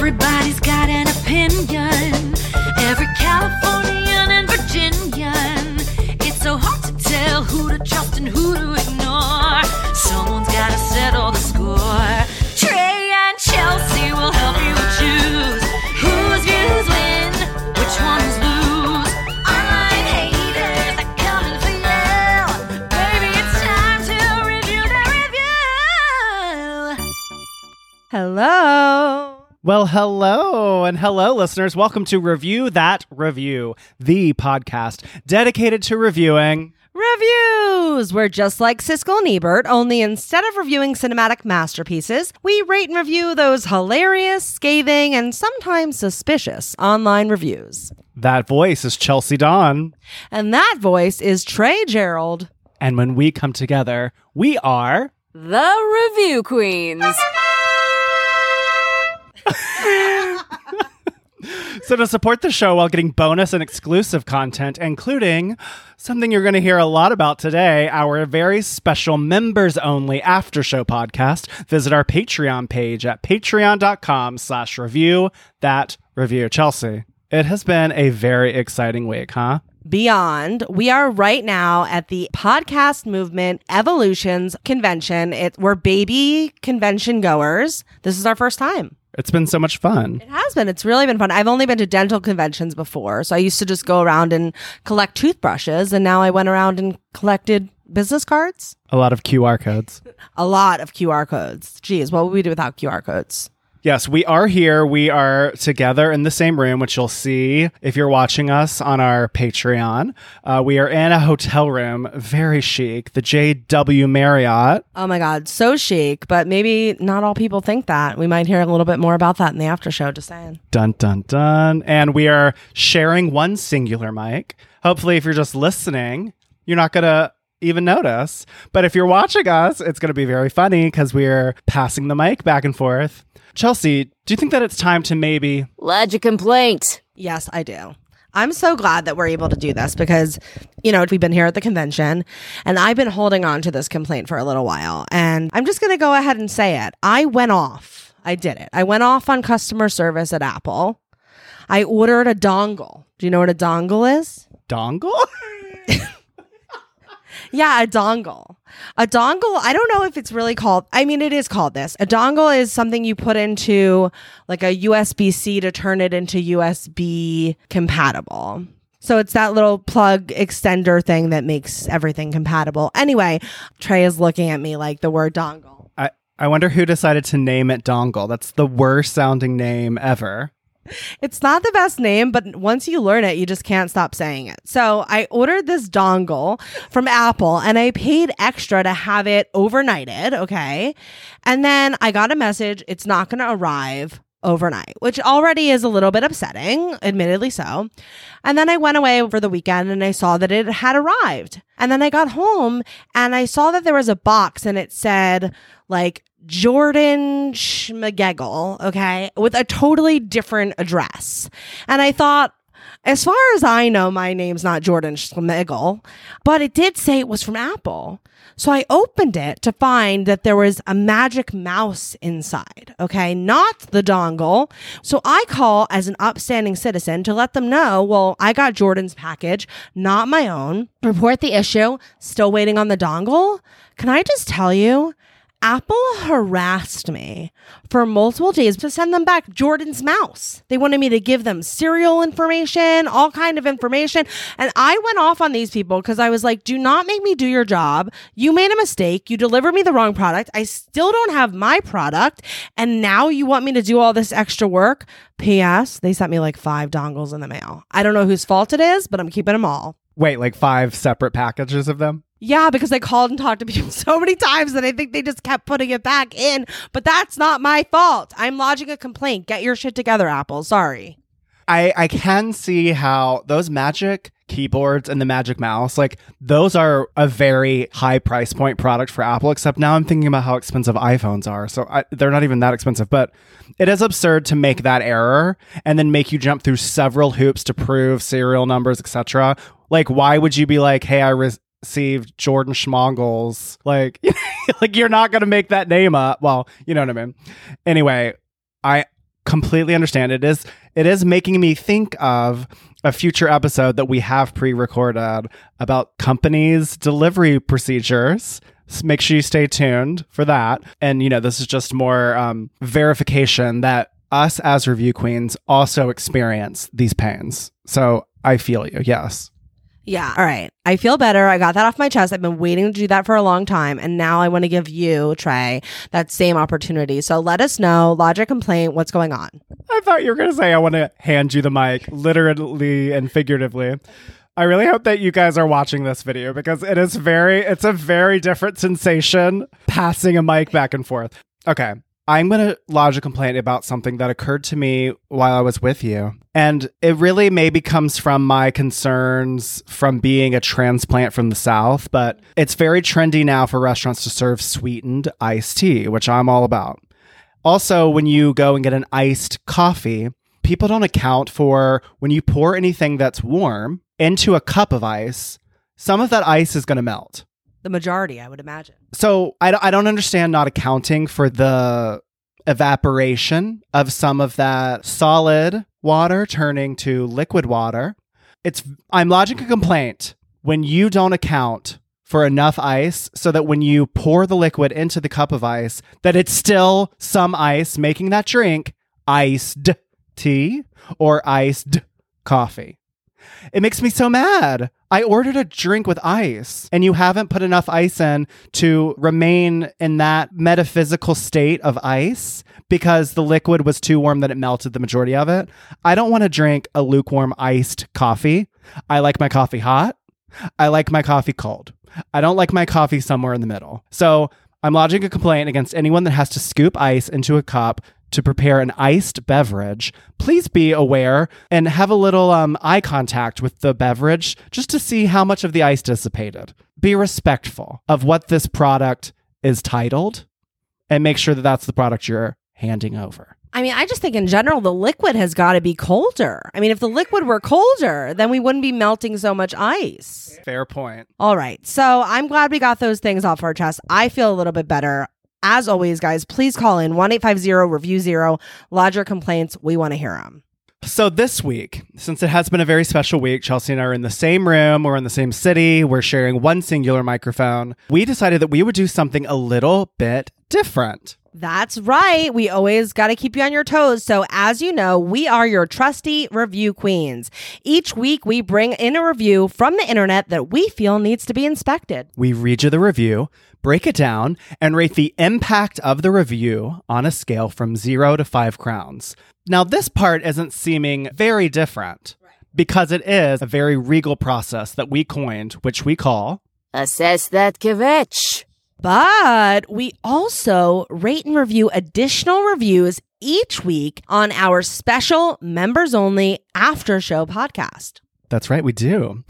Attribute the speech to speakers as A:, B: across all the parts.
A: Everybody's got an opinion. Every Californian and Virginian. It's so hard to tell who to trust and who to ignore. Someone's gotta settle the score. Trey and Chelsea will help you choose whose views win, which ones lose. Online haters are coming for you. Baby, it's time to review the review.
B: Hello.
C: Well, hello and hello, listeners. Welcome to Review That Review, the podcast dedicated to reviewing.
B: Reviews! We're just like Siskel and Ebert, only instead of reviewing cinematic masterpieces, we rate and review those hilarious, scathing, and sometimes suspicious online reviews.
C: That voice is Chelsea Dawn.
B: And that voice is Trey Gerald.
C: And when we come together, we are.
D: The Review Queens.
C: So, to support the show while getting bonus and exclusive content, including something you're going to hear a lot about today, our very special members only after show podcast, visit our Patreon page at patreon.com slash review that review. Chelsea, it has been a very exciting week, huh?
B: Beyond, we are right now at the Podcast Movement Evolutions Convention. It, we're baby convention goers. This is our first time.
C: It's been so much fun.
B: It has been. It's really been fun. I've only been to dental conventions before. So I used to just go around and collect toothbrushes. And now I went around and collected business cards.
C: A lot of QR codes.
B: A lot of QR codes. Geez, what would we do without QR codes?
C: Yes, we are here. We are together in the same room, which you'll see if you're watching us on our Patreon. Uh, we are in a hotel room, very chic, the JW Marriott.
B: Oh my God, so chic. But maybe not all people think that. We might hear a little bit more about that in the after show, just saying.
C: Dun, dun, dun. And we are sharing one singular mic. Hopefully, if you're just listening, you're not going to even notice. But if you're watching us, it's going to be very funny because we're passing the mic back and forth. Chelsea, do you think that it's time to maybe
D: Lodge a complaint.
B: Yes, I do. I'm so glad that we're able to do this because, you know, we've been here at the convention and I've been holding on to this complaint for a little while. And I'm just going to go ahead and say it. I went off. I did it. I went off on customer service at Apple. I ordered a dongle. Do you know what a dongle is?
C: dongle?
B: Yeah, a dongle. A dongle, I don't know if it's really called, I mean, it is called this. A dongle is something you put into like a USB C to turn it into USB compatible. So it's that little plug extender thing that makes everything compatible. Anyway, Trey is looking at me like the word dongle.
C: I, I wonder who decided to name it Dongle. That's the worst sounding name ever.
B: It's not the best name, but once you learn it, you just can't stop saying it. So I ordered this dongle from Apple and I paid extra to have it overnighted. Okay. And then I got a message it's not going to arrive overnight, which already is a little bit upsetting, admittedly so. And then I went away over the weekend and I saw that it had arrived. And then I got home and I saw that there was a box and it said, like, Jordan Schmegegel, okay, with a totally different address. And I thought, as far as I know, my name's not Jordan Schmegel, but it did say it was from Apple. So I opened it to find that there was a magic mouse inside, okay, not the dongle. So I call as an upstanding citizen to let them know, well, I got Jordan's package, not my own. Report the issue, still waiting on the dongle. Can I just tell you? Apple harassed me for multiple days to send them back Jordan's mouse. They wanted me to give them serial information, all kind of information. And I went off on these people because I was like, do not make me do your job. You made a mistake. You delivered me the wrong product. I still don't have my product. And now you want me to do all this extra work. P.S. They sent me like five dongles in the mail. I don't know whose fault it is, but I'm keeping them all.
C: Wait, like five separate packages of them?
B: Yeah, because I called and talked to people so many times that I think they just kept putting it back in. But that's not my fault. I'm lodging a complaint. Get your shit together, Apple. Sorry.
C: I, I can see how those magic keyboards and the magic mouse, like those are a very high price point product for Apple, except now I'm thinking about how expensive iPhones are. So I, they're not even that expensive, but it is absurd to make that error and then make you jump through several hoops to prove serial numbers, etc. Like, why would you be like, hey, I received Jordan Schmongles? Like, like you're not to make that name up. Well, you know what I mean. Anyway, I completely understand. It is it is making me think of a future episode that we have pre-recorded about companies' delivery procedures. S- Make sure you stay tuned for that. And you know, this is just more um, verification that us as review queens also experience these pains. So I feel you. Yes.
B: Yeah. All right. I feel better. I got that off my chest. I've been waiting to do that for a long time. And now I want to give you, Trey, that same opportunity. So let us know, logic complaint, what's going on.
C: I thought you were going to say I want to hand you the mic, literally and figuratively. I really hope that you guys are watching this video because it is very, it's a very different sensation passing a mic back and forth. Okay. I'm going to lodge a complaint about something that occurred to me while I was with you. And it really maybe comes from my concerns from being a transplant from the South, but it's very trendy now for restaurants to serve sweetened iced tea, which I'm all about. Also, when you go and get an iced coffee, people don't account for when you pour anything that's warm into a cup of ice, some of that ice is going to melt.
B: The majority, I would imagine.
C: So I, I don't understand not accounting for the evaporation of some of that solid water turning to liquid water. It's I'm lodging a complaint when you don't account for enough ice so that when you pour the liquid into the cup of ice that it's still some ice making that drink iced tea or iced coffee. It makes me so mad. I ordered a drink with ice and you haven't put enough ice in to remain in that metaphysical state of ice because the liquid was too warm that it melted the majority of it. I don't want to drink a lukewarm iced coffee. I like my coffee hot. I like my coffee cold. I don't like my coffee somewhere in the middle. So I'm lodging a complaint against anyone that has to scoop ice into a cup to prepare an iced beverage. Please be aware and have a little um, eye contact with the beverage just to see how much of the ice dissipated. Be respectful of what this product is titled and make sure that that's the product you're handing over.
B: I mean, I just think in general, the liquid has got to be colder. I mean, if the liquid were colder, then we wouldn't be melting so much ice.
C: Fair point.
B: All right. So I'm glad we got those things off our chest. I feel a little bit better. As always, guys, please call in 1 850 review zero. Lodge your complaints. We want to hear them.
C: So this week, since it has been a very special week, Chelsea and I are in the same room, we're in the same city, we're sharing one singular microphone. We decided that we would do something a little bit different.
B: That's right. We always got to keep you on your toes. So, as you know, we are your trusty review queens. Each week, we bring in a review from the internet that we feel needs to be inspected.
C: We read you the review, break it down, and rate the impact of the review on a scale from zero to five crowns. Now, this part isn't seeming very different because it is a very regal process that we coined, which we call
D: Assess that kvetch.
B: But we also rate and review additional reviews each week on our special members only after show podcast.
C: That's right, we do.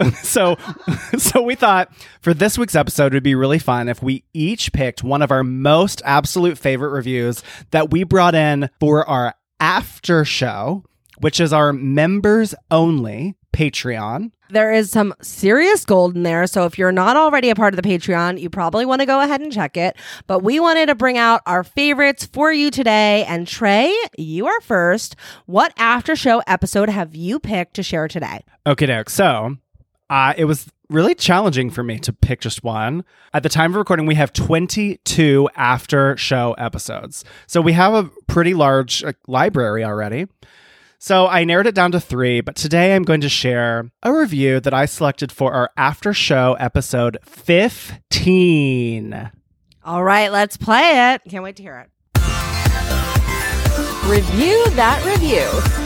C: so so we thought for this week's episode it would be really fun if we each picked one of our most absolute favorite reviews that we brought in for our after show, which is our members only Patreon.
B: There is some serious gold in there. So if you're not already a part of the Patreon, you probably want to go ahead and check it. But we wanted to bring out our favorites for you today. And Trey, you are first. What after show episode have you picked to share today?
C: Okay, Derek. So uh, it was really challenging for me to pick just one. At the time of recording, we have 22 after show episodes. So we have a pretty large uh, library already. So I narrowed it down to three, but today I'm going to share a review that I selected for our after show episode 15.
B: All right, let's play it. Can't wait to hear it.
D: Review that review.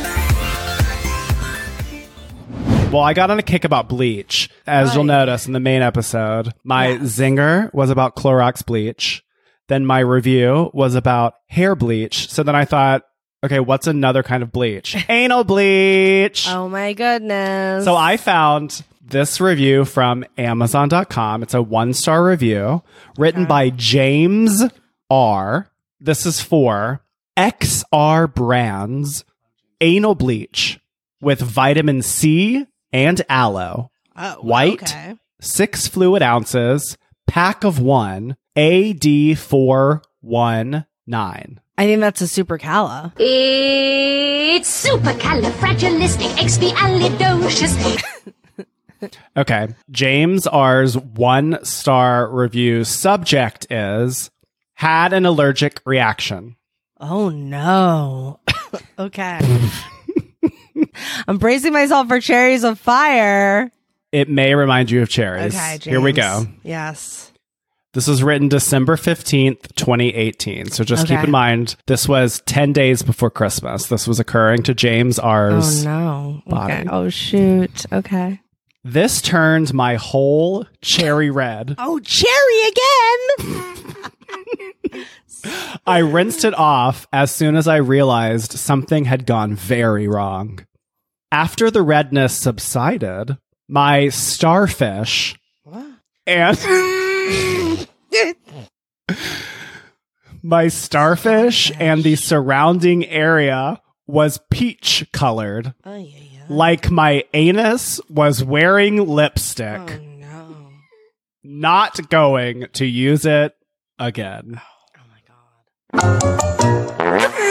C: Well, I got on a kick about bleach, as you'll notice in the main episode. My zinger was about Clorox bleach. Then my review was about hair bleach. So then I thought, okay, what's another kind of bleach? Anal bleach.
B: Oh my goodness.
C: So I found this review from Amazon.com. It's a one star review written by James R. This is for XR Brands Anal Bleach with vitamin C and aloe.
B: oh,
C: white.
B: Okay.
C: Six fluid ounces, pack of one, AD419.
B: I think that's a supercala.
E: It's supercalifragilisticexpialidocious.
C: Okay. James R's one star review subject is had an allergic reaction.
B: Oh no. okay. I'm bracing myself for cherries of fire.
C: It may remind you of cherries.
B: Okay, James.
C: Here we go.
B: Yes.
C: This was written December 15th, 2018. So just keep in mind, this was 10 days before Christmas. This was occurring to James R's.
B: Oh no.
C: body.
B: Okay. Oh shoot. Okay.
C: This turned my whole cherry red.
B: Oh, cherry again.
C: I rinsed it off as soon as I realized something had gone very wrong. After the redness subsided, my starfish and my starfish and the surrounding area was peach colored,
B: oh yeah, yeah.
C: like my anus was wearing lipstick.
B: Oh no.
C: Not going to use it again.
B: Oh, oh my god.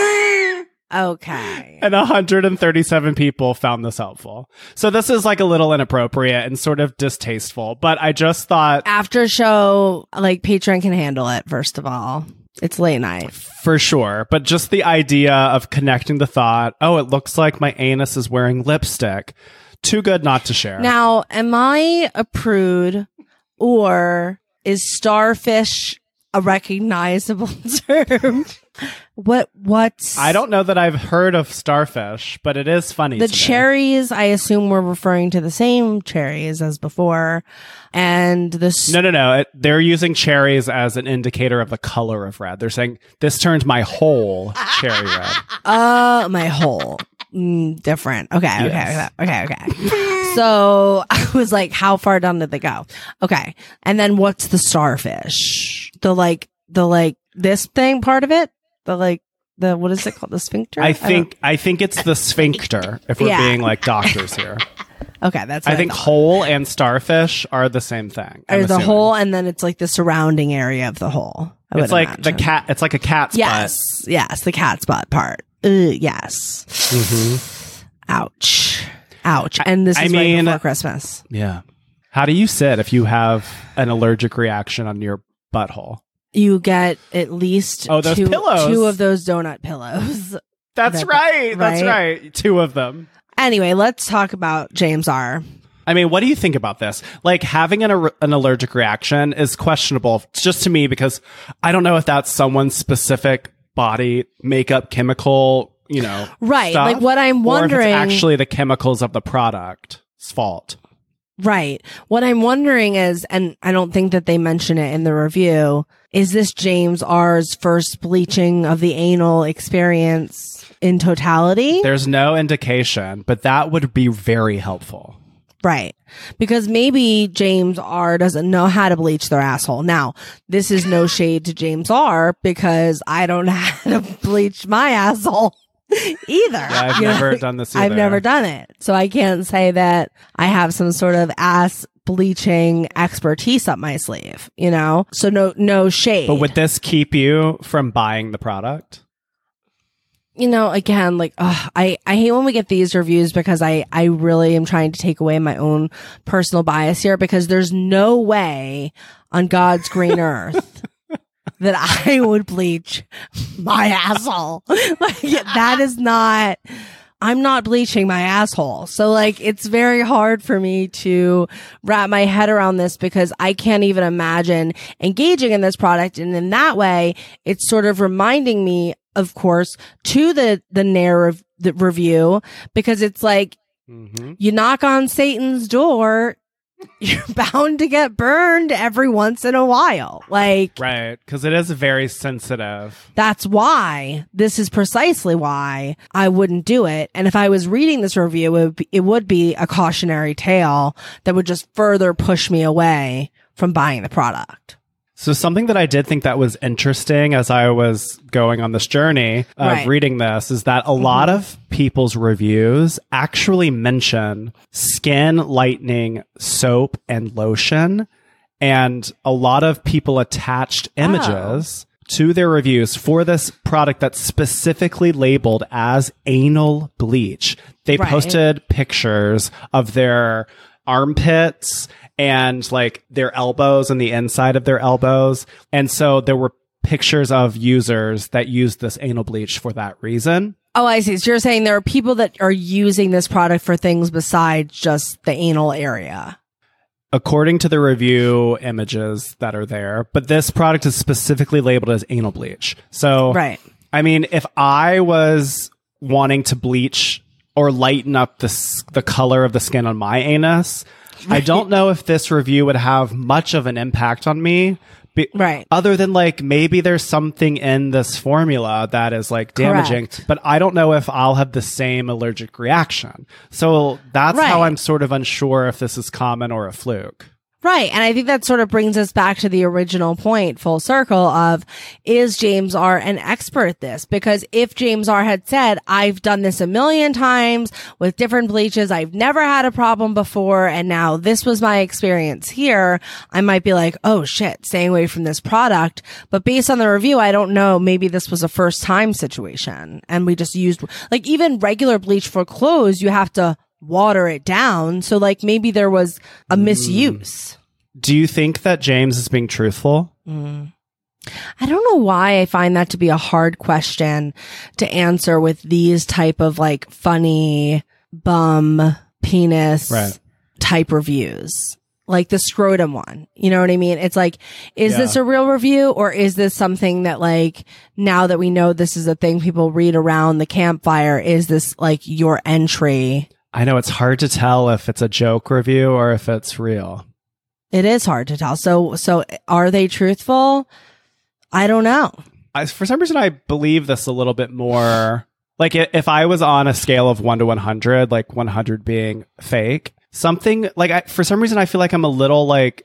B: Okay.
C: And 137 people found this helpful. So this is like a little inappropriate and sort of distasteful, but I just thought
B: After show, like Patreon can handle it. First of all, it's late night.
C: for sure, but just the idea of connecting the thought, oh, it looks like my anus is wearing lipstick. Too good not to share.
B: Now, am I a prude or is starfish a recognizable term? What what's
C: I don't know that I've heard of starfish, but it is funny.
B: the cherries I assume we're referring to the same cherries as before. And the s-
C: No, no, no. It, they're using cherries as an indicator of the color of red. They're saying this turned my whole cherry red.
B: uh my whole mm, different. Okay, okay, okay, okay, okay. so I was like, how far down did they go? Okay. And then what's the starfish? The like the like this thing part of it? The like the what is it called? The sphincter?
C: I think I think it's the sphincter. If we're
B: Yeah.
C: being like doctors here,
B: Okay, that's
C: I think whole and starfish are the same thing.
B: Or the hole and then it's like the surrounding area of the hole. I
C: It's like the cat. It's like a cat's
B: Yes, yes, the cat's butt part. Uh, yes. Ouch. Ouch. And this
C: Mm-hmm. I
B: is
C: mean-
B: right before Christmas.
C: Yeah. How do you sit if you have an allergic reaction on your butthole?
B: You get at least
C: Oh, those
B: two,
C: pillows.
B: two of those donut pillows.
C: That's
B: That-
C: right. That's
B: right?
C: right. Two of them.
B: anyway, let's talk about James R.
C: I mean, what do you think about this? Like having an, an allergic reaction is questionable just to me because I don't know if that's someone's specific body makeup chemical, you know,
B: Right.
C: stuff,
B: Like what I'm wondering
C: actually the chemicals of the product's fault.
B: Right. What I'm wondering is, and I don't think that they mention it in the review, is this James R's first bleaching of the anal experience in totality?
C: There's no indication, but that would be very helpful.
B: Right. Because maybe James R doesn't know how to bleach their asshole. Now, this is no shade to James R because I don't know how to bleach my asshole either.
C: Yeah, I've
B: You know?
C: never done this.
B: I've never done it. So I can't say that I have some sort of ass bleaching expertise up my sleeve, you know? So no, no shade.
C: But would this keep you from buying the product?
B: you know, again, like, ugh, I, I hate when we get these reviews because I, I really am trying to take away my own personal bias here because there's no way on God's green earth that I would bleach my asshole. like, that is not, I'm not bleaching my asshole. So like, it's very hard for me to wrap my head around this because I can't even imagine engaging in this product. And in that way, it's sort of reminding me, of course, to the, the Nair the review because it's like,
C: Mm-hmm.
B: you knock on Satan's door, you're bound to get burned every once in a while. Like,
C: Right, because it is very sensitive.
B: that's why this is precisely why I wouldn't do it. And if I was reading this review, it would be, it would be a cautionary tale that would just further push me away from buying the product.
C: So something that I did think that was interesting as I was going on this journey of
B: Right. Mm-hmm.
C: reading this is that a lot of people's reviews actually mention skin lightening soap and lotion and a lot of people attached
B: Oh.
C: images to their reviews for this product that's specifically labeled as anal bleach. They
B: Right.
C: posted pictures of their armpits and like their elbows and the inside of their elbows. And so there were pictures of users that used this anal bleach for that reason.
B: Oh, I see. So you're saying there are people that are using this product for things besides just the anal area.
C: according to the review images that are there, but this product is specifically labeled as anal bleach. So,
B: Right.
C: I mean, if I was wanting to bleach or lighten up the the color of the skin on my anus, I don't know if this review would have much of an impact on me. Be-
B: Right.
C: Other than like maybe there's something in this formula that is like damaging,
B: Correct.
C: but I don't know if I'll have the same allergic reaction. So that's how I'm sort of unsure if this is common or a fluke.
B: Right. And I think that sort of brings us back to the original point, full circle of is James R an expert at this? Because if James R had said, I've done this a million times with different bleaches, I've never had a problem before, and now this was my experience here, I might be like, oh shit, staying away from this product. But based on the review, I don't know. Maybe this was a first time situation and we just used, like even regular bleach for clothes, you have to water it down. So like maybe there was a mm. misuse.
C: Do you think that James is being truthful? Mm.
B: I don't know why I find that to be a hard question to answer with these type of like funny bum penis
C: Right.
B: type reviews. Like the scrotum one. You know what I mean? It's like, is
C: Yeah.
B: this a real review or is this something that like now that we know this is a thing people read around the campfire, is this like your entry?
C: I know it's hard to tell if it's a joke review or if it's real.
B: It is hard to tell. So, so are they truthful? I don't know.
C: I, for some reason, I believe this a little bit more. Like if I was on a scale of one to one hundred, like one hundred being fake, something like I, for some reason I feel like I'm a little like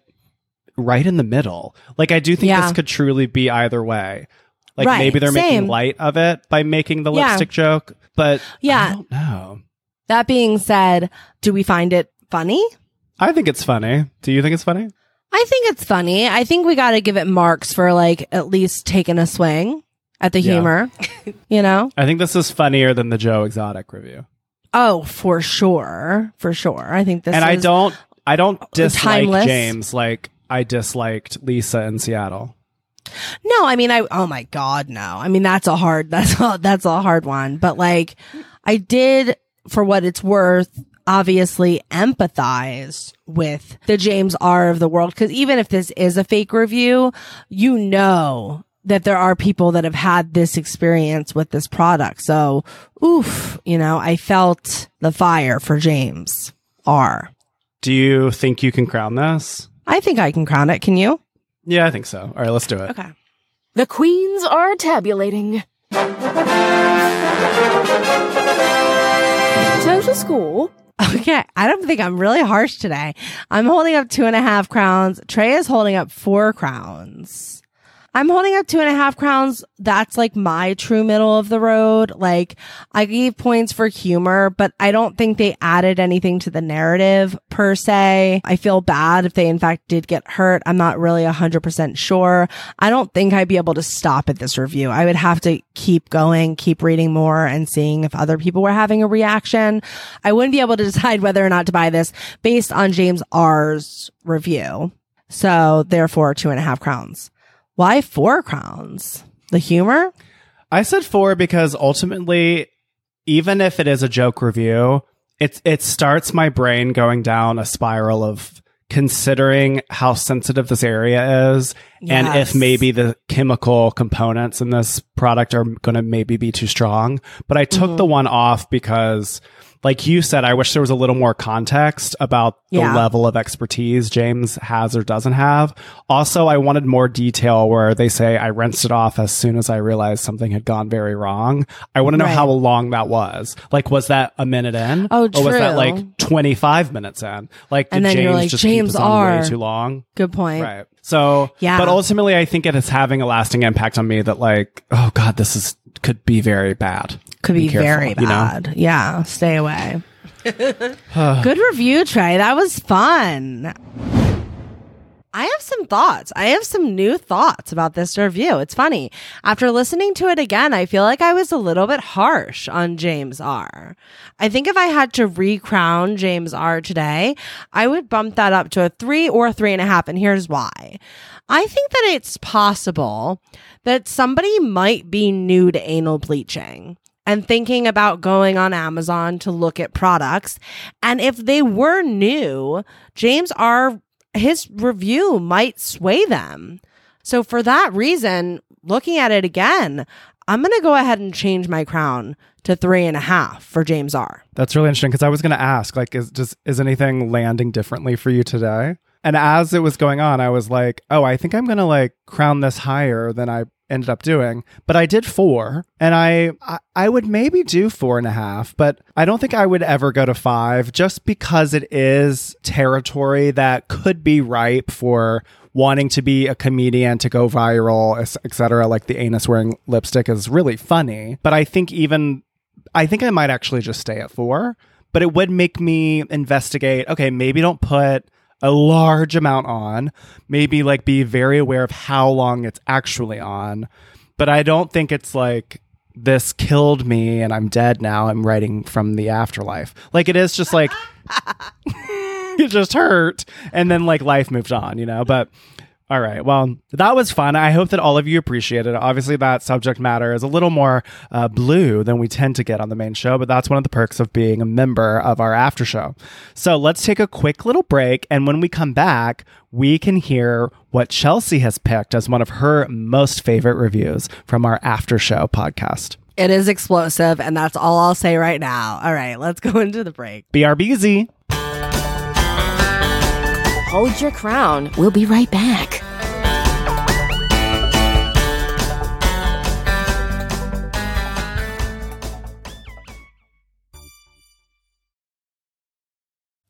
C: right in the middle. Like I do think
B: Yeah.
C: this could truly be either way. Like
B: Right,
C: maybe they're
B: same.
C: making light of it by making the
B: Yeah.
C: lipstick joke, but
B: Yeah.
C: I don't know.
B: That being said, do we find it funny?
C: I think it's funny. Do you think it's funny?
B: I think it's funny. I think we got to give it marks for like at least taking a swing at the
C: Yeah.
B: humor, you know?
C: I think this is funnier than the Joe Exotic review.
B: Oh, for sure. For sure. I think this
C: and I don't I don't dislike
B: timeless.
C: James like I disliked Lisa in Seattle.
B: No, I mean, I, oh my God, no. I mean, that's a hard, that's a, that's a hard one. But like, I did, for what it's worth, obviously empathize with the James R of the world. Cause even if this is a fake review, you know that there are people that have had this experience with this product. So, oof, you know, I felt the fire for James R.
C: Do you think you can crown this?
B: I think I can crown it. Can you?
C: Yeah, I think so. All right, let's do it.
B: Okay.
D: The queens are tabulating. Total score
B: Okay. I don't think I'm really harsh today. I'm holding up two and a half crowns. Trey is holding up four crowns. I'm holding up two and a half crowns. That's like my true middle of the road. Like I gave points for humor, but I don't think they added anything to the narrative per se. I feel bad if they in fact did get hurt. I'm not really a hundred percent sure. I don't think I'd be able to stop at this review. I would have to keep going, keep reading more and seeing if other people were having a reaction. I wouldn't be able to decide whether or not to buy this based on James R's review. So therefore two and a half crowns. Why four crowns? The humor?
C: I said four because ultimately, even if it is a joke review, it it starts my brain going down a spiral of considering how sensitive this area is and if maybe the chemical components in this product are going to maybe be too strong. But I took mm-hmm. the one off because like you said, I wish there was a little more context about the
B: Yeah.
C: level of expertise James has or doesn't have. Also, I wanted more detail where they say I rinsed it off as soon as I realized something had gone very wrong. I want to know
B: Right.
C: how long that was. Like, was that a minute in?
B: Oh,
C: Or was that like 25 minutes in? Like, did
B: And then
C: James
B: you're like,
C: just
B: James
C: keep on way too long?
B: Good point.
C: Right. So,
B: Yeah.
C: but ultimately, I think it is having a lasting impact on me that, like, oh God, this is, could be very bad.
B: Could be,
C: careful,
B: very
C: you know?
B: bad. Yeah. Stay away. Good review, Trey. That was fun. I have some thoughts. I have some new thoughts about this review. It's funny. After listening to it again, I feel like I was a little bit harsh on James R. I think if I had to recrown James R today, I would bump that up to a three or three and a half. And here's why. I think that it's possible that somebody might be new to anal bleaching and thinking about going on Amazon to look at products. And if they were new, James R his review might sway them. So for that reason, looking at it again, I'm going to go ahead and change my crown to three and a half for James R.
C: That's really interesting because I was going to ask, like, is just is anything landing differently for you today? And as it was going on, I was like, oh, I think I'm going to like crown this higher than I ended up doing. But I did four, and I, I I would maybe do four and a half, but I don't think I would ever go to five, just because it is territory that could be ripe for wanting to be a comedian to go viral, etc. Like the anus wearing lipstick is really funny, but I think even I think I might actually just stay at four. But it would make me investigate. Okay, maybe don't put a large amount on, maybe like be very aware of how long it's actually on. But I don't think it's like this killed me and I'm dead now. I'm writing from the afterlife. Like it is just like it just hurt and then like life moved on, you know? But all right. Well, that was fun. I hope that all of you appreciated it. Obviously, that subject matter is a little more uh, blue than we tend to get on the main show, but that's one of the perks of being a member of our after show. So let's take a quick little break. And when we come back, we can hear what Chelsea has picked as one of her most favorite reviews from our after show podcast.
B: It is explosive, and that's all I'll say right now. All right, let's go into the break.
C: BRBZ.
D: Hold your crown. We'll be right back.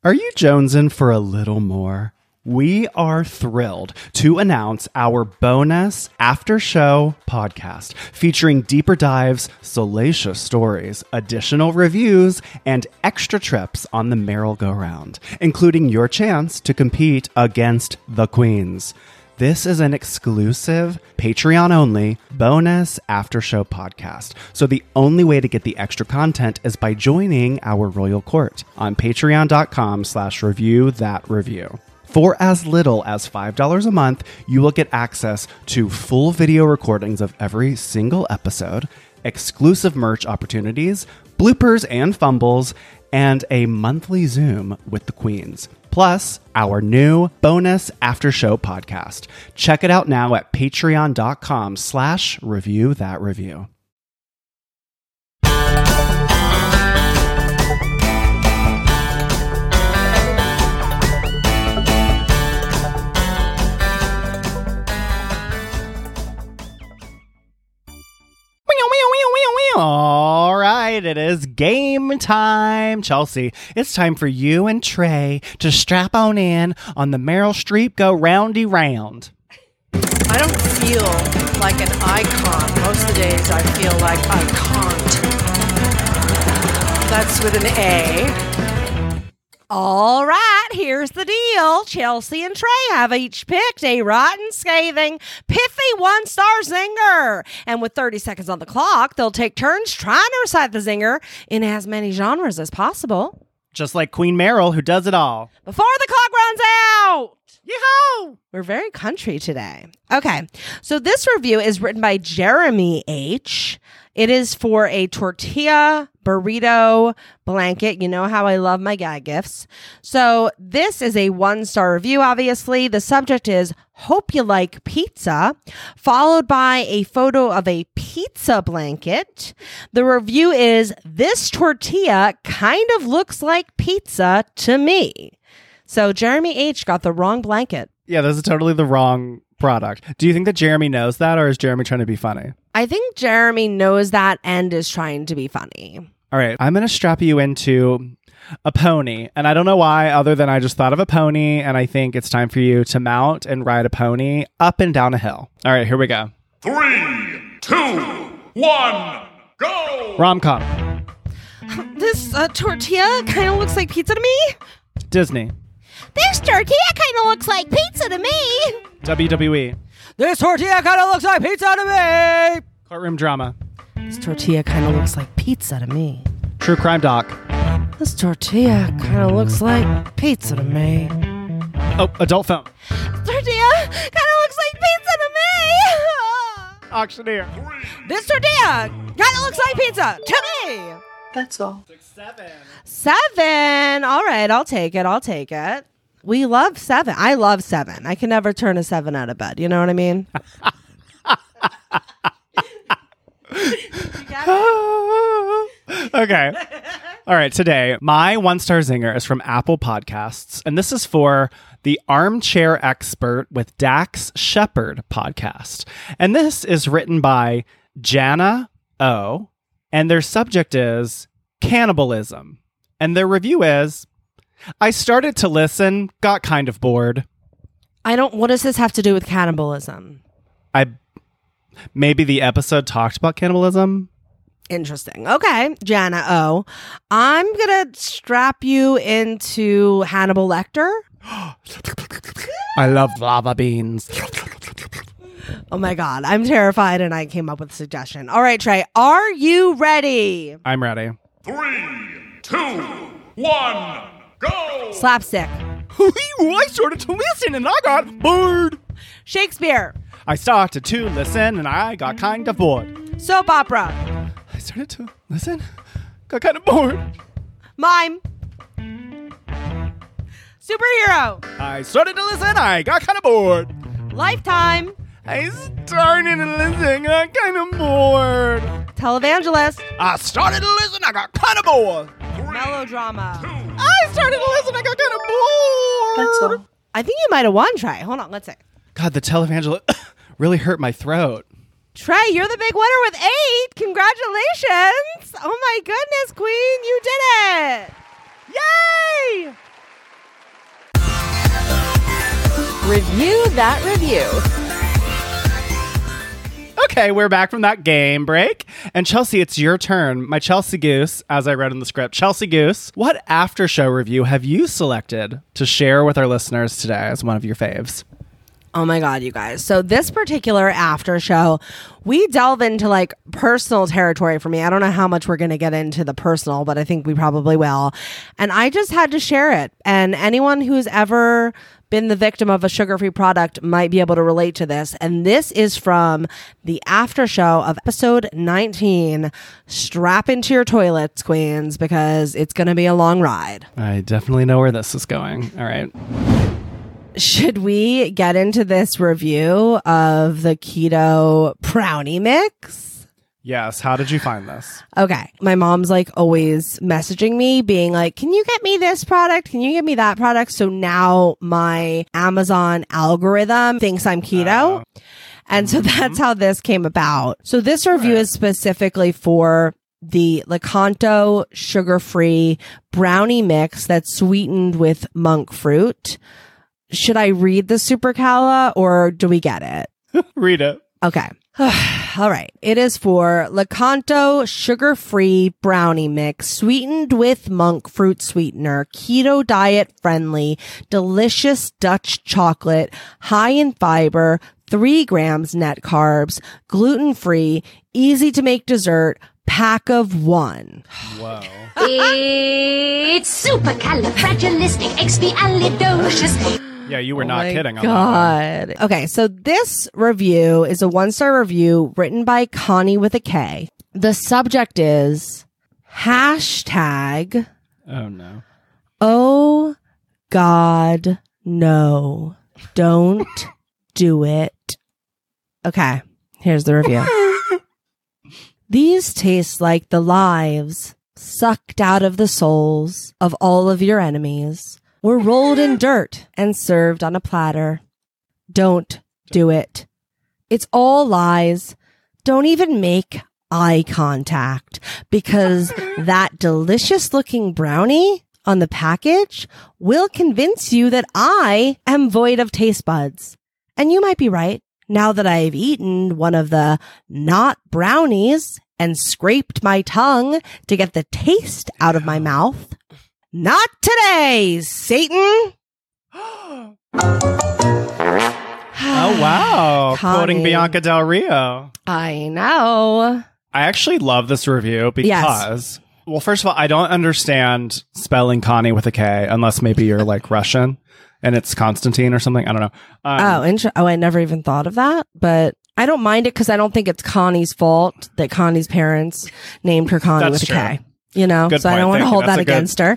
C: Are you jonesing for a little more? We are thrilled to announce our bonus after show podcast featuring deeper dives, salacious stories, additional reviews, and extra trips on the merry-go-round, including your chance to compete against the queens. This is an exclusive Patreon only bonus after show podcast. So the only way to get the extra content is by joining our royal court on patreon.com slash review that review. For as little as $5 a month, you will get access to full video recordings of every single episode, exclusive merch opportunities, bloopers and fumbles, and a monthly Zoom with the Queens. Plus, our new bonus after show podcast. Check it out now at patreon.com slash review that review. All right, it is game time. Chelsea, it's time for you and Trey to strap on in on the Meryl Streep Go Roundy Round.
F: I don't feel like an icon. Most of the days I feel like I can't. That's with an A.
B: All right, here's the deal. Chelsea and Trey have each picked a rotten, scathing, pithy one star zinger. And with 30 seconds on the clock, they'll take turns trying to recite the zinger in as many genres as possible
C: Just like Queen Meryl, who does it all.
B: before the clock runs out. Yoo-hoo! We're very country today. Okay, so this review is written by Jeremy H. It is for a tortilla burrito blanket. You know how I love my gag gifts. So this is a one star review, obviously. The subject is Hope You Like Pizza, followed by a photo of a pizza blanket. The review is This tortilla kind of looks like pizza to me. So Jeremy H got the wrong blanket.
C: Yeah, this is totally the wrong product. Do you think that Jeremy knows that, or is Jeremy trying to be funny?
B: I think Jeremy knows that and is trying to be funny.
C: All right, I'm going to strap you into a pony. And I don't know why, other than I just thought of a pony, and I think it's time for you to mount and ride a pony up and down a hill. All right, here we go.
G: Three, two, one, go!
C: Rom com,
B: This uh, tortilla kind of looks like pizza to me.
C: Disney,
H: This tortilla kind of looks like pizza to me.
C: WWE.
B: This tortilla kind of looks like pizza to me.
C: Courtroom drama.
B: This tortilla kind of looks like pizza to me.
C: True crime doc.
B: This tortilla kind of looks like pizza to me.
C: Oh, adult film.
B: Tortilla kind of looks like pizza to me.
C: Auctioneer.
B: This tortilla kind of looks like pizza to me.
F: That's all.
B: Seven. All right, I'll take it. I'll take it. We love seven. I love seven. I can never turn a seven out of bed. You know what I mean?
C: okay. All right. Today, my one star zinger is from Apple Podcasts, and this is for the Armchair Expert with Dax Shepard podcast. And this is written by Jana O, and their subject is cannibalism. And their review is I started to listen, got kind of bored.
B: I don't. What does this have to do with cannibalism?
C: I maybe the episode talked about cannibalism.
B: Interesting. Okay, Jana O. I'm gonna strap you into Hannibal Lecter.
C: I love lava beans.
B: Oh my god, I'm terrified, and I came up with a suggestion. All right, Trey, are you ready?
C: I'm ready.
G: Three, two, one, go!
B: Slapstick,
C: I started to listen and I got bored.
B: Shakespeare,
C: I started to listen and I got kind of bored.
B: soap opera,
C: I started to listen, got kind of bored.
B: mime, superhero,
C: I started to listen, I got kind of bored.
B: lifetime,
C: I started to listen, I got kind of bored.
B: televangelist,
C: I started to listen, I got kind of bored.
B: melodrama.
C: I started to listen, I got kind of bored.
F: That's all.
B: I think you might have won, Trey. Hold on, let's see.
C: God, the televangelist really hurt my throat.
B: Trey, you're the big winner with eight. Congratulations. Oh my goodness, Queen, you did it. Yay!
D: Review that review.
C: Okay, we're back from that game break. And Chelsea, it's your turn. My Chelsea Goose, as I read in the script. Chelsea Goose, what after show review have you selected to share with our listeners today as one of your faves?
B: Oh my God, you guys. So, this particular after show, we delve into like personal territory for me. I don't know how much we're going to get into the personal, but I think we probably will. And I just had to share it. And anyone who's ever been the victim of a sugar free product might be able to relate to this. And this is from the after show of episode 19. Strap into your toilets, queens, because it's going to be a long ride.
C: I definitely know where this is going. All right.
B: Should we get into this review of the keto brownie mix?
C: Yes. How did you find this?
B: Okay. My mom's like always messaging me, being like, Can you get me this product? Can you get me that product? So now my Amazon algorithm thinks I'm keto. Oh. and so mm-hmm. that's how this came about. So this review is specifically for the Lakanto sugar free brownie mix that's sweetened with monk fruit. Should I read the supercala or do we get it?
C: Read it.
B: Okay. All right. It is for Lakanto sugar free brownie mix, sweetened with monk fruit sweetener, keto diet friendly, delicious Dutch chocolate, high in fiber, three grams net carbs, gluten free, easy to make dessert, pack of one.
C: Wow.
E: It's supercalifragilisticexpialidocious.
C: Yeah, you were
B: Oh
C: not kidding.
B: God. Okay, so this review is a one star review written by Connie with a K. The subject is hashtag.
C: Oh no.
B: Oh God, no. Don't do it. Okay, here's the review. These taste like the lives sucked out of the souls of all of your enemies, were rolled in dirt and served on a platter. Don't do it. It's all lies. Don't even make eye contact because that delicious looking brownie on the package will convince you that I am void of taste buds. And you might be right. Now that I've eaten one of the not brownies and scraped my tongue to get the taste out of my mouth. Not today, Satan.
C: Oh wow, quoting Bianca Del Rio.
B: I know.
C: I actually love this review
B: Yes.
C: because, well, first of all, I don't understand spelling Connie with a K unless maybe you're like Russian and it's Constantine or something. I don't know. Um,
B: Oh, inter- oh, I never even thought of that, but I don't mind it because I don't think it's Connie's fault that Connie's parents named her Connie with
C: true.
B: a K. You know,
C: Good
B: so I don't want to hold that
C: a good-
B: against her.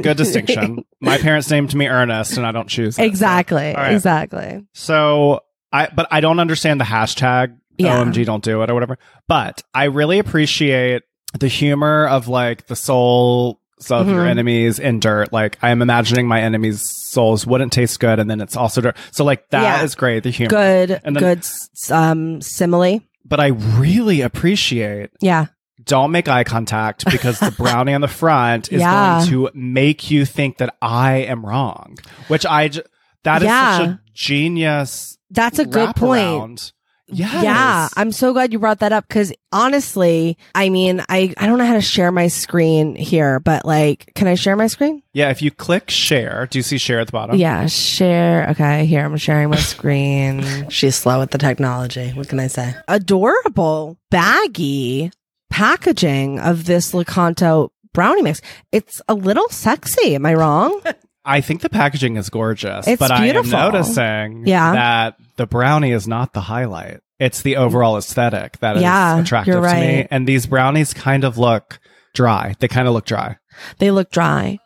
C: Good distinction. My parents named me Ernest and I don't choose it, so-
B: exactly. Exactly.
C: So I, but I don't understand the hashtag
B: Yeah.
C: OMG don't do it or whatever. But I really appreciate the humor of like the souls of your
B: Mhm.
C: enemies in dirt. Like I'm imagining my enemies' souls wouldn't taste good and then it's also dirt. So like that is
B: Yeah.
C: great. The humor.
B: Good.
C: And then-
B: good. Um, simile.
C: But I really appreciate
B: Yeah.
C: Don't make eye contact because the brownie on the front is
B: Yeah.
C: going to make you think that I am wrong, which I, j- that is
B: Yeah.
C: such a genius
B: That's a good point.
C: wraparound. Yes.
B: Yeah, I'm so glad you brought that up because honestly, I mean, I, I don't know how to share my screen here, but like, can I share my screen?
C: Yeah, if you click share, do you see share at the bottom?
B: Yeah, share. Okay, here, I'm sharing my screen. She's slow with the technology. What can I say? Adorable, baggy packaging of this Lakanto brownie mix. It's a little sexy. Am I wrong?
C: I think the packaging is gorgeous,
B: It's
C: but
B: beautiful.
C: I am noticing
B: Yeah.
C: that the brownie is not the highlight. It's the overall aesthetic that is
B: Yeah,
C: attractive
B: you're
C: to me. And these brownies kind of look dry. They kind of look dry.
B: They look dry.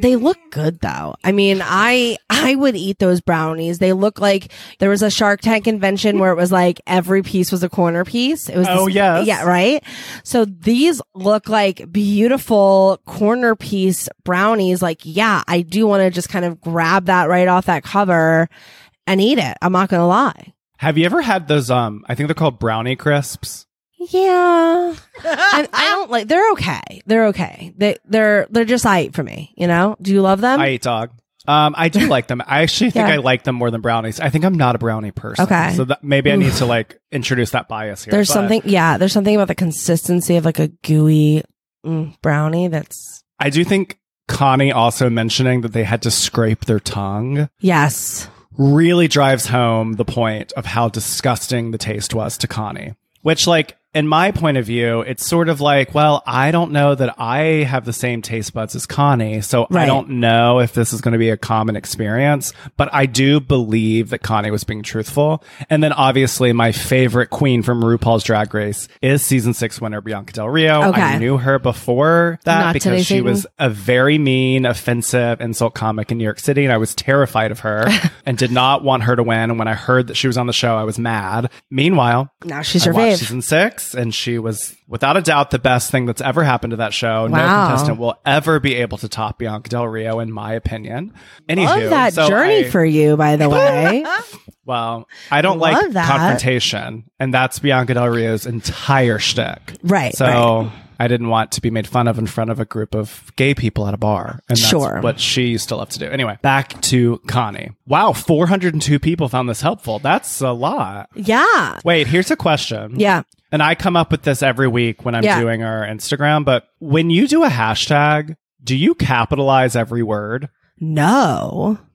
B: They look good though. I mean, I I would eat those brownies. They look like there was a Shark Tank convention where it was like every piece was a corner piece. It was
C: Oh,
B: this-
C: yes.
B: yeah, right. So these look like beautiful corner piece brownies. Like, yeah, I do want to just kind of grab that right off that cover and eat it. I'm not gonna lie.
C: Have you ever had those? Um, I think they're called brownie crisps.
B: Yeah, I, I don't like. They're okay. They're okay. They they're they're just I eat for me. You know. Do you love them?
C: I eat dog. Um, I do like them. I actually think
B: Yeah.
C: I like them more than brownies. I think I'm not a brownie person.
B: Okay.
C: So that, maybe I need to like introduce that bias here.
B: There's
C: but
B: something, yeah, there's something about the consistency of like a gooey mm, brownie that's,
C: I do think Connie also mentioning that they had to scrape their tongue
B: yes.
C: really drives home the point of how disgusting the taste was to Connie. Which, like, in my point of view, it's sort of like, well, I don't know that I have the same taste buds as Connie, so I don't know if this is going to be a common experience, but I do believe that Connie was being truthful. And then obviously my favorite queen from RuPaul's Drag Race is season six winner Bianca Del Rio.
B: Okay.
C: I knew her before that
B: Not
C: because she was a very mean, offensive insult comic in New York City, and I was terrified of her and did not want her to win. And when I heard that she was on the show, I was mad. Meanwhile,
B: Now she's
C: I
B: your fave.
C: season six, and she was without a doubt the best thing that's ever happened to that show. No contestant will ever be able to top Bianca Del Rio, in my opinion. Anywho,
B: Love that
C: so
B: journey
C: I-
B: for you, by the way.
C: well, I don't
B: Love
C: like
B: that.
C: confrontation, and that's Bianca Del Rio's entire shtick.
B: Right,
C: So
B: right.
C: I didn't want to be made fun of in front of a group of gay people at a bar, and that's
B: Sure.
C: what she used to love to do. Anyway, back to Connie. Wow, 402 people found this helpful. That's a lot.
B: yeah.
C: Wait, here's a question.
B: Yeah.
C: And I come up with this every week when I'm
B: Yeah.
C: doing our Instagram, but when you do a hashtag, do you capitalize every word?
B: No.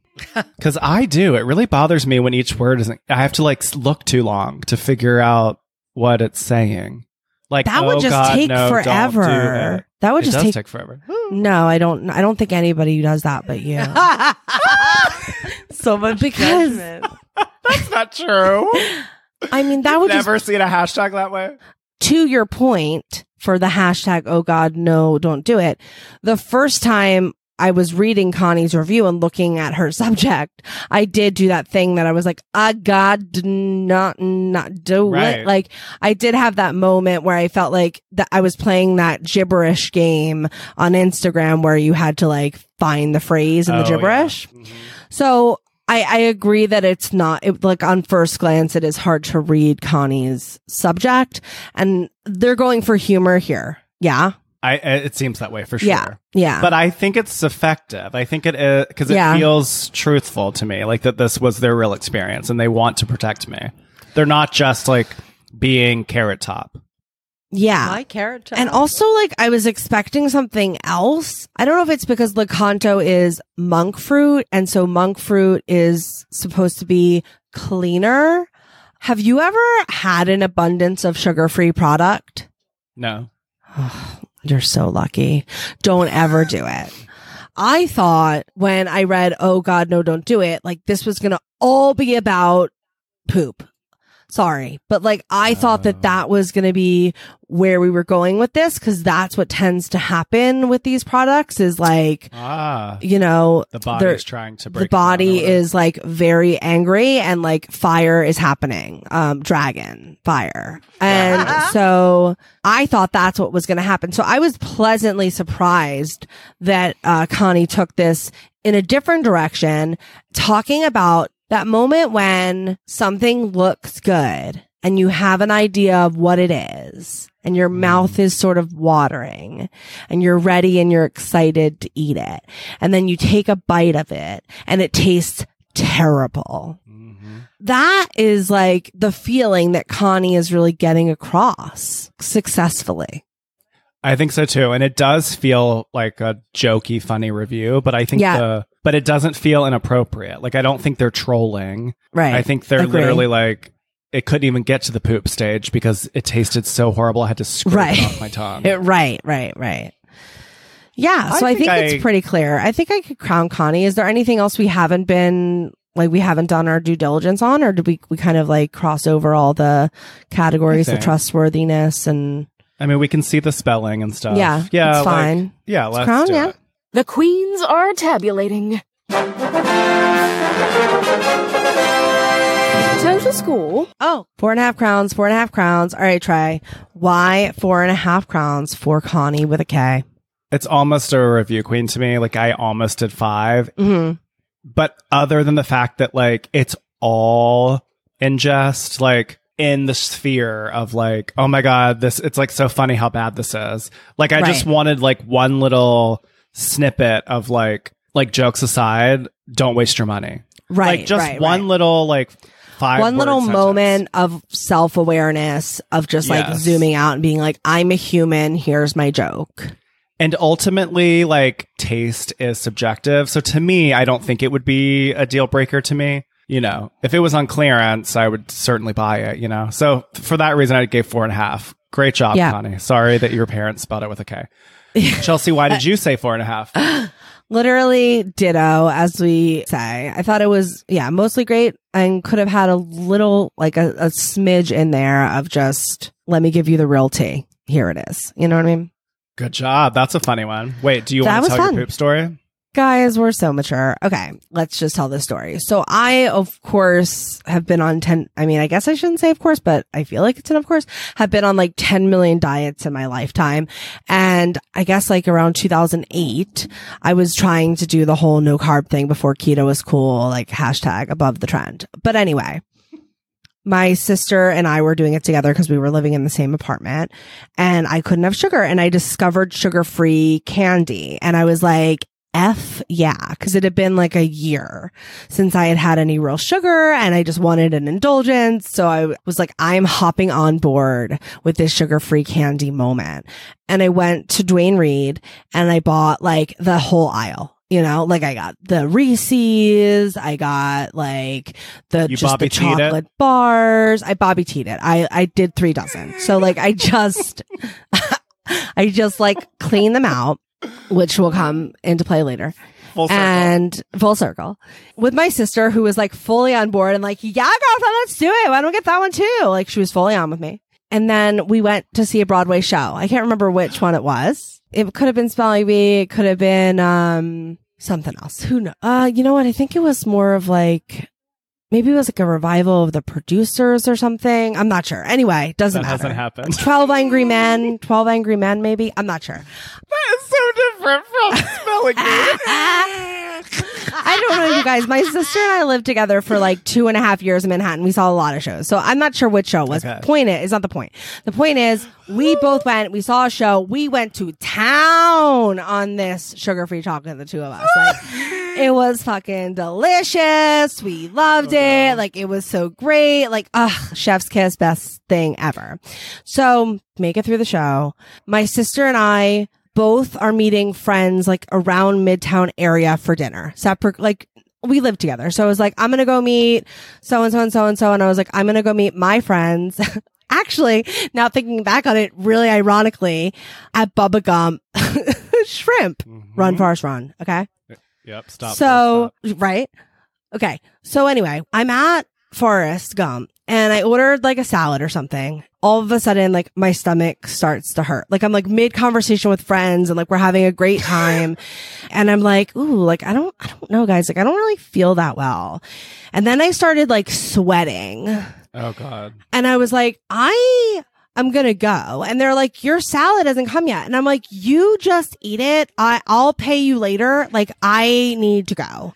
C: Because I do. It really bothers me when each word isn't. I have to like look too long to figure out what it's saying. Like
B: That
C: oh,
B: would just
C: God,
B: take
C: no, don't do
B: forever.
C: it.
B: That would
C: It
B: just
C: does
B: take,
C: take forever.
B: No, I don't. I don't think anybody does that, but you.
F: so much
B: Because-
F: judgment.
C: That's not true.
B: I mean, that would just
C: Never seen a hashtag that way.
B: to your point for the hashtag, oh God, no, don't do it. The first time I was reading Connie's review and looking at her subject, I did do that thing that I was like, ah, God, do not, not do
C: Right.
B: it. Like, I did have that moment where I felt like that I was playing that gibberish game on Instagram where you had to like find the phrase in the
C: Oh, yeah.
B: gibberish.
C: Mhm.
B: So I, I agree that it's not it, like on first glance it is hard to read Connie's subject, and they're going for humor here. Yeah,
C: I, it seems that way for sure.
B: yeah, yeah.
C: But I think it's effective. I think it uh, is because it
B: Yeah.
C: feels truthful to me, like that this was their real experience and they want to protect me. They're not just like being carrot top.
B: Yeah.
F: My carrot top.
B: And also, like, I was expecting something else. I don't know if it's because Lakanto is monk fruit, and so monk fruit is supposed to be cleaner. Have you ever had an abundance of sugar free product?
C: No.
B: You're so lucky. Don't ever do it. I thought when I read, Oh God, no, don't do it, like this was going to all be about poop. Sorry. But like I thought that that was going to be where we were going with this because that's what tends to happen with these products is like,
C: Ah.
B: you know,
C: The
B: body
C: is trying to break
B: the
C: it down or
B: body is like very angry and like fire is happening. Um dragon fire. And so i thought that's what was going to happen. So i was pleasantly surprised that uh connie took this in a different direction talking about that moment when something looks good and you have an idea of what it is and your mm. mouth is sort of watering and you're ready and you're excited to eat it. And then you take a bite of it and it tastes terrible. Mm-hmm. That is like the feeling that Connie is really getting across successfully.
C: I think so too. And it does feel like a jokey, funny review, but I think
B: Yeah.
C: the but it doesn't feel inappropriate. Like I don't think they're trolling.
B: Right.
C: I think they're
B: Agree.
C: literally like it couldn't even get to the poop stage because it tasted so horrible. I had to scrape
B: Right.
C: it off my tongue.
B: It- right, right, right. Yeah,
C: I
B: so I think,
C: think I-
B: it's pretty clear. I think I could crown Connie. Is there anything else we haven't been like we haven't done our due diligence on, or did we we kind of like cross over all the categories of trustworthiness and
C: I mean, we can see the spelling and stuff.
B: Yeah,
C: yeah,
B: it's
C: like-
B: fine.
C: Yeah, let's
B: crown, yeah.
C: it.
D: The queens are tabulating. Total score.
B: oh four and a half crowns, four and a half crowns. All right, try why four and a half crowns for Connie with a K.
C: It's almost a review queen to me. Like I almost did 5
B: Mm-hmm.
C: but other than the fact that like it's all in jest, like in the sphere of like, oh my god, this it's like so funny how bad this is. Like I just wanted like one little snippet of like like jokes aside, don't waste your money.
B: Right,
C: like just
B: right,
C: one
B: right.
C: little like five
B: one little
C: word
B: moment of self awareness of just like
C: Yes.
B: zooming out and being like, I'm a human. Here's my joke.
C: And ultimately, like taste is subjective. So to me, I don't think it would be a deal breaker to me. You know, if it was on clearance, I would certainly buy it, you know? So for that reason, I gave four and a half. Great job,
B: Yeah.
C: Connie. Sorry that your parents spelled it with a K. Chelsea, why did uh, you say four and a half?
B: Literally ditto, as we say. I thought it was, yeah, mostly great and could have had a little, like a, a smidge in there of just, let me give you the real tea. Here it is. You know what I mean?
C: Good job. That's a funny one. Wait, do you
B: That
C: want to tell
B: fun.
C: your poop story?
B: Guys, we're so mature. Okay, let's just tell the story. So I, of course, have been on 10, I mean, I guess I shouldn't say of course, but I feel like it's an of course, have been on like 10 million diets in my lifetime. And I guess like around 2008, I was trying to do the whole no carb thing before keto was cool, like hashtag above the trend. But anyway, my sister and I were doing it together because we were living in the same apartment and I couldn't have sugar and I discovered sugar free candy and I was like, F yeah, cause it had been like a year since I had had any real sugar and I just wanted an indulgence. So I was like, I'm hopping on board with this sugar free candy moment. And I went to Duane Reade and I bought like the whole aisle. You know, like I got the Reese's, I got like the
C: You
B: just the chocolate bars. I Bobby teed it. I I did three dozen. So like I just I just like clean them out, which will come into play later.
C: Full circle.
B: And full circle with my sister who was like fully on board and like, yeah, girlfriend, let's do it. Why don't we get that one too? Like she was fully on with me. And then we went to see a Broadway show. I can't remember which one it was. It could have been Spelling Bee. It could have been, um, something else. Who know? Uh, you know what? I think it was more of like, maybe it was like a revival of the producers or something. I'm not sure. Anyway, doesn't
C: that
B: matter.
C: hasn't happened.
B: 12 Angry Men, 12 Angry Men, maybe. I'm not sure.
C: That is so different from spelling
B: I don't know, you guys. My sister and I lived together for like two and a half years in Manhattan. We saw a lot of shows. So I'm not sure which show it was.
C: Okay.
B: Point is, it's not the point. The point is, we both went, we saw a show. We went to town on this sugar free chocolate, the two of us. Like, It was fucking delicious. We loved oh, it. Like it was so great. Like, ugh, chef's kiss, best thing ever. So make it through the show. My sister and I both are meeting friends like around Midtown area for dinner. Separate, like we live together. So I was like, I'm going to go meet so and so and so and so. And I was like, I'm going to go meet my friends. Actually, now thinking back on it, really ironically, at Bubba Gump Shrimp, mm-hmm. Run Forrest Run. Okay.
C: Yep. Stop.
B: So,
C: stop.
B: right. Okay. So anyway, I'm at Forrest Gump and I ordered like a salad or something. All of a sudden, like my stomach starts to hurt. Like I'm like mid conversation with friends and like we're having a great time. and I'm like, ooh, like I don't, I don't know guys. Like I don't really feel that well. And then I started like sweating
C: Oh God.
B: and I was like, I am going to go. And they're like, your salad hasn't come yet. And I'm like, you just eat it. I, I'll pay you later. Like I need to go.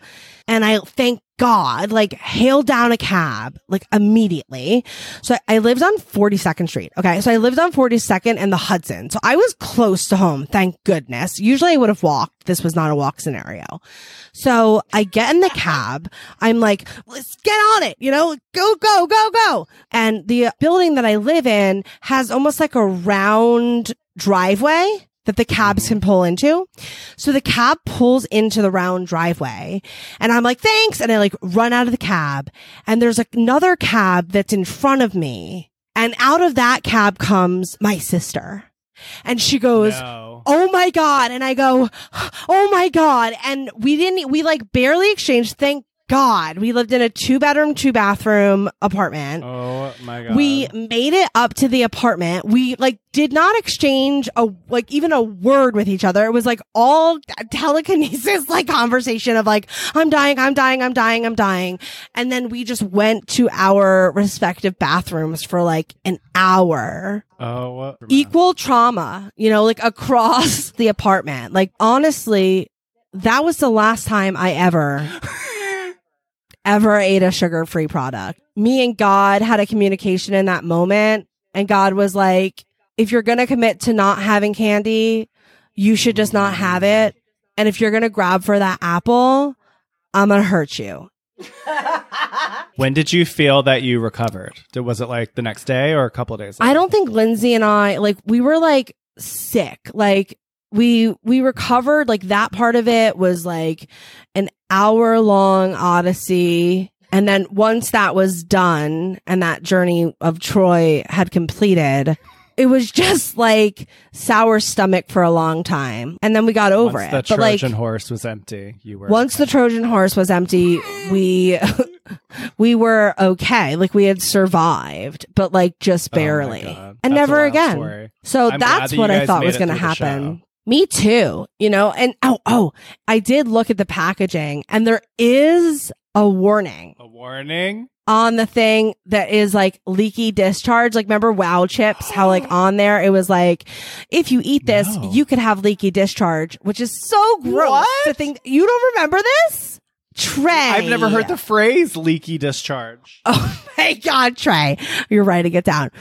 B: And I thank God, like hail down a cab, like immediately. So I lived on 42nd Street. Okay. So I lived on 42nd and the Hudson. So I was close to home. Thank goodness. Usually I would have walked. This was not a walk scenario. So I get in the cab. I'm like, let's get on it, you know, go, go, go, go. And the building that I live in has almost like a round driveway that the cabs mm-hmm. can pull into. So the cab pulls into the round driveway and I'm like, thanks. And I like run out of the cab and there's another cab that's in front of me. And out of that cab comes my sister. And she goes,
C: No.
B: oh my God. And I go, oh my God. And we didn't, we like barely exchanged. Thank God. We lived in a two bedroom, two bathroom apartment.
C: Oh my God.
B: We made it up to the apartment. We like did not exchange a like even a word with each other. It was like all telekinesis like conversation of like I'm dying, I'm dying, I'm dying, I'm dying. And then we just went to our respective bathrooms for like an hour.
C: Oh what?
B: Equal trauma, you know, like across the apartment. Like honestly, that was the last time I ever ever ate a sugar free product. Me and God had a communication in that moment. And God was like, if you're going to commit to not having candy, you should just not have it. And if you're going to grab for that apple, I'm going to hurt you.
C: When did you feel that you recovered? Was it like the next day or a couple of days?
B: I don't think Lindsay and I, like, we were like sick. Like, we, we recovered, like, that part of it was like an hour long odyssey. And then once that was done and that journey of Troy had completed, it was just like sour stomach for a long time. And then we got over
C: Once
B: it.
C: the
B: but like,
C: Trojan horse was empty, you were
B: once the Trojan horse was empty, we we were okay. Like we had survived, but like just
C: Oh
B: barely.
C: God.
B: and
C: That's
B: never again.
C: story.
B: So
C: I'm
B: that's
C: that
B: what I thought was going to happen. Me too, you know, and oh, oh, I did look at the packaging and there is a warning
C: A warning.
B: on the thing that is like leaky discharge. Like remember wow chips, how like on there it was like, if you eat this,
C: No.
B: you could have leaky discharge, which is so gross
C: What?
B: to think. You don't remember this? Trey.
C: I've never heard the phrase leaky discharge.
B: Oh my God, Trey. You're writing it down.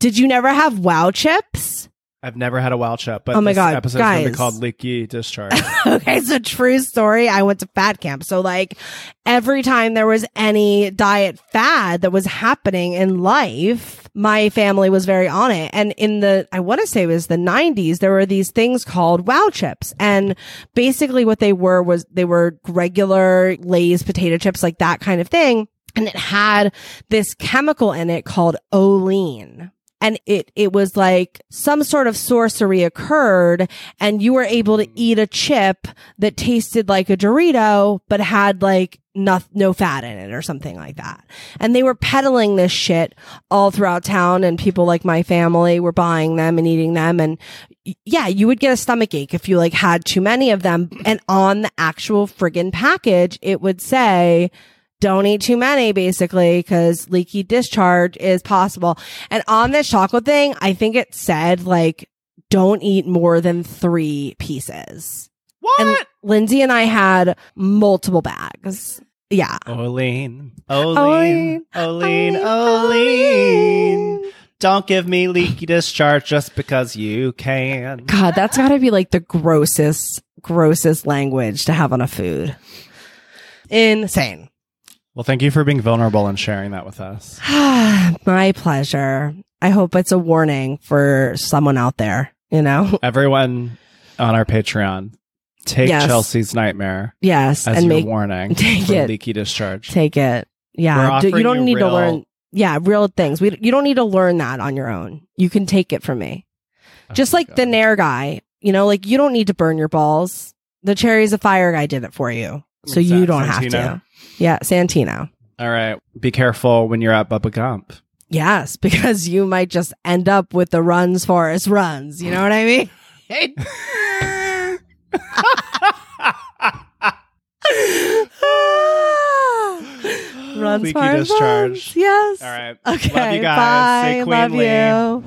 B: Did you never have wow chips?
C: I've never had a wild chip, but
B: Oh my
C: this
B: God,
C: episode's gonna be called leaky discharge.
B: okay, so true story. I went to fat camp. So like every time there was any diet fad that was happening in life, my family was very on it. And in the, I want to say it was the nineties, there were these things called wow chips. And basically what they were was they were regular Lay's potato chips, like that kind of thing. And it had this chemical in it called olean and it it was like some sort of sorcery occurred and you were able to eat a chip that tasted like a Dorito but had like no, no fat in it or something like that. And they were peddling this shit all throughout town and people like my family were buying them and eating them and yeah, you would get a stomach ache if you like had too many of them and on the actual friggin' package it would say don't eat too many basically because leaky discharge is possible. And on this chocolate thing, I think it said like, don't eat more than three pieces.
C: what?
B: And Lindsay and I had multiple bags. Yeah.
C: Oline,
B: Oline,
C: Oline, Oline,
B: Oline.
C: Oline. Don't give me leaky discharge just because you can.
B: God, that's gotta be like the grossest, grossest language to have on a food. Insane.
C: Well, thank you for being vulnerable and sharing that with us.
B: My pleasure. I hope it's a warning for someone out there, you know?
C: Everyone on our Patreon, take
B: Yes.
C: Chelsea's nightmare
B: Yes.
C: as
B: and
C: your
B: make
C: warning
B: take
C: for
B: it.
C: leaky discharge.
B: take it. Yeah. Do- you don't
C: you
B: need to learn yeah, real things. We you don't need to learn that on your own. You can take it from me. Oh Just
C: Oh,
B: like the
C: God.
B: Nair guy, you know, like you don't need to burn your balls. The cherries of fire guy did it for you. So
C: What's
B: you don't have
C: Santino?
B: to. Yeah, Santino.
C: All right. Be careful when you're at Bubba Gump.
B: Yes, because you might just end up with the runs for Forrest runs. You know what I mean? runs
C: Leaky
B: Forrest
C: discharge.
B: runs. Yes.
C: All right.
B: Okay.
C: Love you guys.
B: Bye. Love you.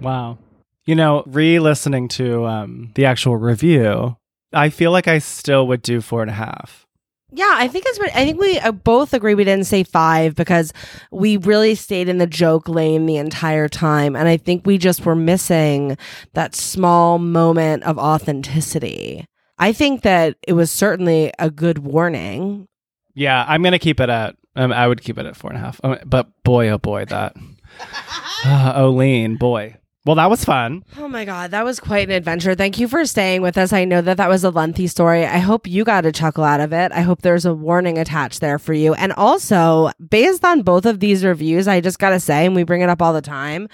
C: Wow. You know, re listening to um, the actual review, I feel like I still would do four and a half.
B: Yeah, I think it's. I think we uh, both agree we didn't say five because we really stayed in the joke lane the entire time, and I think we just were missing that small moment of authenticity. I think that it was certainly a good warning.
C: Yeah, I'm going to keep it at, um, I would keep it at four and a half. Um, But boy, oh boy, that. uh, Olene, boy. Well, that was fun.
B: Oh my God, that was quite an adventure. Thank you for staying with us. I know that that was a lengthy story. I hope you got a chuckle out of it. I hope there's a warning attached there for you. And also, based on both of these reviews, I just got to say, and we bring it up all the time.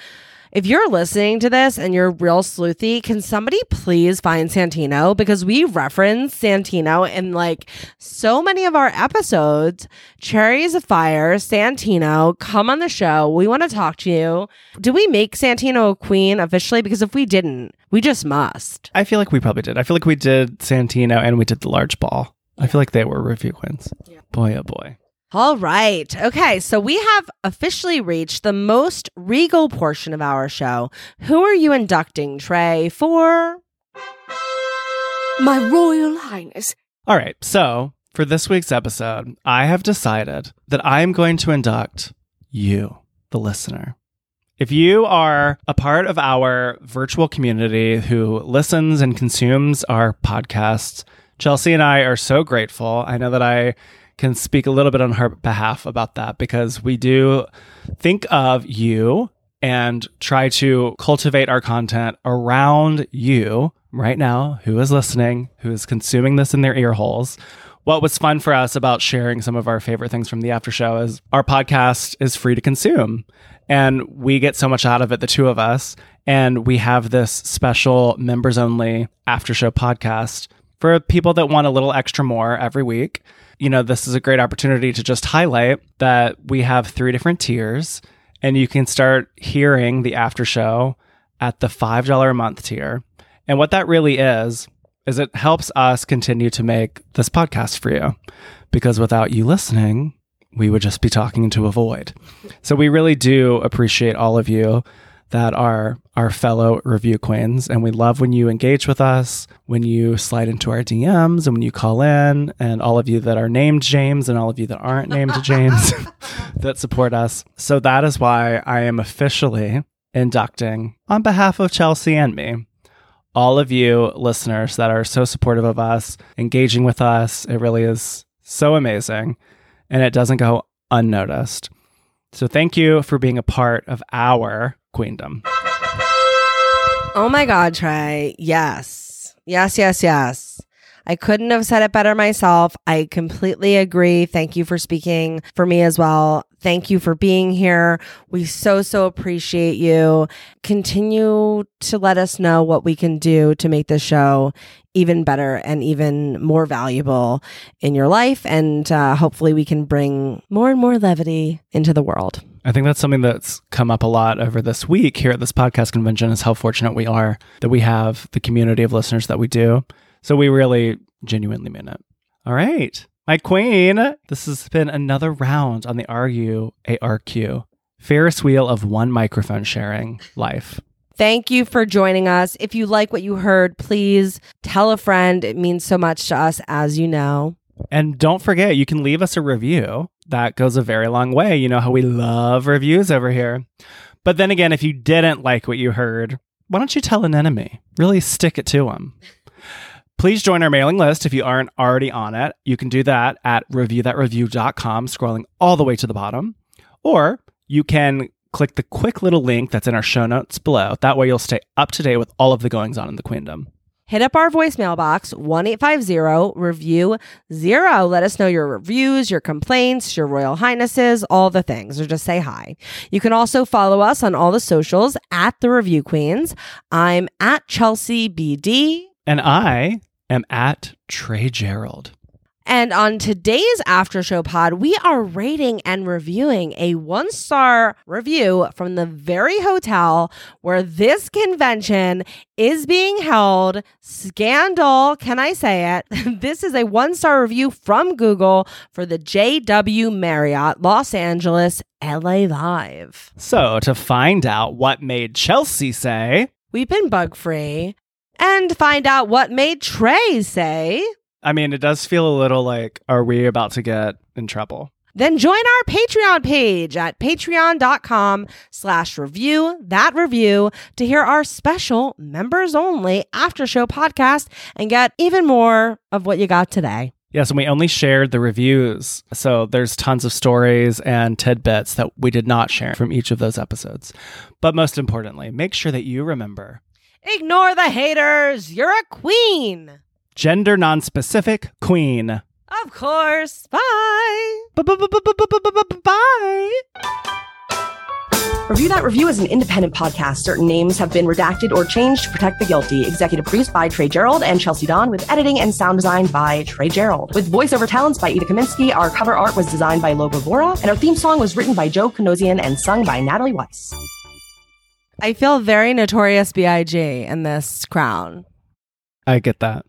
B: If you're listening to this and you're real sleuthy, can somebody please find Santino? Because we reference Santino in like so many of our episodes. Cherries of Fire, Santino, come on the show. We want to talk to you. Do we make Santino a queen officially? Because if we didn't, we just must.
C: I feel like we probably did. I feel like we did Santino and we did the large ball. I feel like they were review queens. Boy, oh boy.
B: All right. Okay. So we have officially reached the most regal portion of our show. Who are you inducting, Trey, for?
D: My Royal Highness.
C: All right. So for this week's episode, I have decided that I am going to induct you, the listener. If you are a part of our virtual community who listens and consumes our podcasts, Chelsea and I are so grateful. I know that I can speak a little bit on her behalf about that because we do think of you and try to cultivate our content around you right now, who is listening, who is consuming this in their ear holes. What was fun for us about sharing some of our favorite things from the after show is our podcast is free to consume. And we get so much out of it, the two of us. And we have this special members only after show podcast for people that want a little extra more every week. You know, this is a great opportunity to just highlight that we have three different tiers and you can start hearing the after show at the $5 a month tier. And what that really is, is it helps us continue to make this podcast for you because without you listening, we would just be talking into a void. So we really do appreciate all of you that are our fellow review queens. And we love when you engage with us, when you slide into our DMs, and when you call in, and all of you that are named James and all of you that aren't named James that support us. So that is why I am officially inducting, on behalf of Chelsea and me, all of you listeners that are so supportive of us, engaging with us. It really is so amazing. And it doesn't go unnoticed. So thank you for being a part of our queendom.
B: Oh my God, Trey. Yes. Yes, yes, yes. I couldn't have said it better myself. I completely agree. Thank you for speaking for me as well. Thank you for being here. We so, so appreciate you. Continue to let us know what we can do to make this show even better and even more valuable in your life. And uh, hopefully, we can bring more and more levity into the world.
C: I think that's something that's come up a lot over this week here at this podcast convention is how fortunate we are that we have the community of listeners that we do. So we really genuinely mean it. All right. My queen, this has been another round on the RU ARQ Ferris wheel of one microphone sharing life.
B: Thank you for joining us. If you like what you heard, please tell a friend. It means so much to us, as you know.
C: And don't forget, you can leave us a review. That goes a very long way. You know how we love reviews over here. But then again, if you didn't like what you heard, why don't you tell an enemy? Really stick it to them. Please join our mailing list if you aren't already on it. You can do that at reviewthatreview.com, scrolling all the way to the bottom. Or you can click the quick little link that's in our show notes below. That way you'll stay up to date with all of the goings on in the queendom.
B: Hit up our voicemail box, 1 850 review zero. Let us know your reviews, your complaints, your royal highnesses, all the things, or just say hi. You can also follow us on all the socials at the Review Queens. I'm at Chelsea BD.
C: And I am at Trey Gerald.
B: And on today's after show pod, we are rating and reviewing a one star review from the very hotel where this convention is being held. Scandal, can I say it? this is a one star review from Google for the JW Marriott Los Angeles LA Live.
C: So, to find out what made Chelsea say,
B: We've been bug free. And find out what made Trey say.
C: I mean, it does feel a little like, are we about to get in trouble?
B: then join our patreon page at patreon.com slash review that review to hear our special members only after show podcast and get even more of what you got today
C: Yes, and we only shared the reviews. So there's tons of stories and tidbits that we did not share from each of those episodes. But most importantly, make sure that you remember
B: ignore the haters you're a queen
C: gender non-specific queen.
B: of course bye
C: Bye.
I: Review That Review is an independent podcast. Certain names have been redacted or changed to protect the guilty. Executive produced by Trey Gerald and Chelsea Don, with editing and sound design by Trey Gerald. With voiceover talents by Ida Kaminsky, our cover art was designed by Lobo Vora, and our theme song was written by Joe Kanosian and sung by Natalie Weiss.
B: I feel very notorious big in this crown
C: I get that.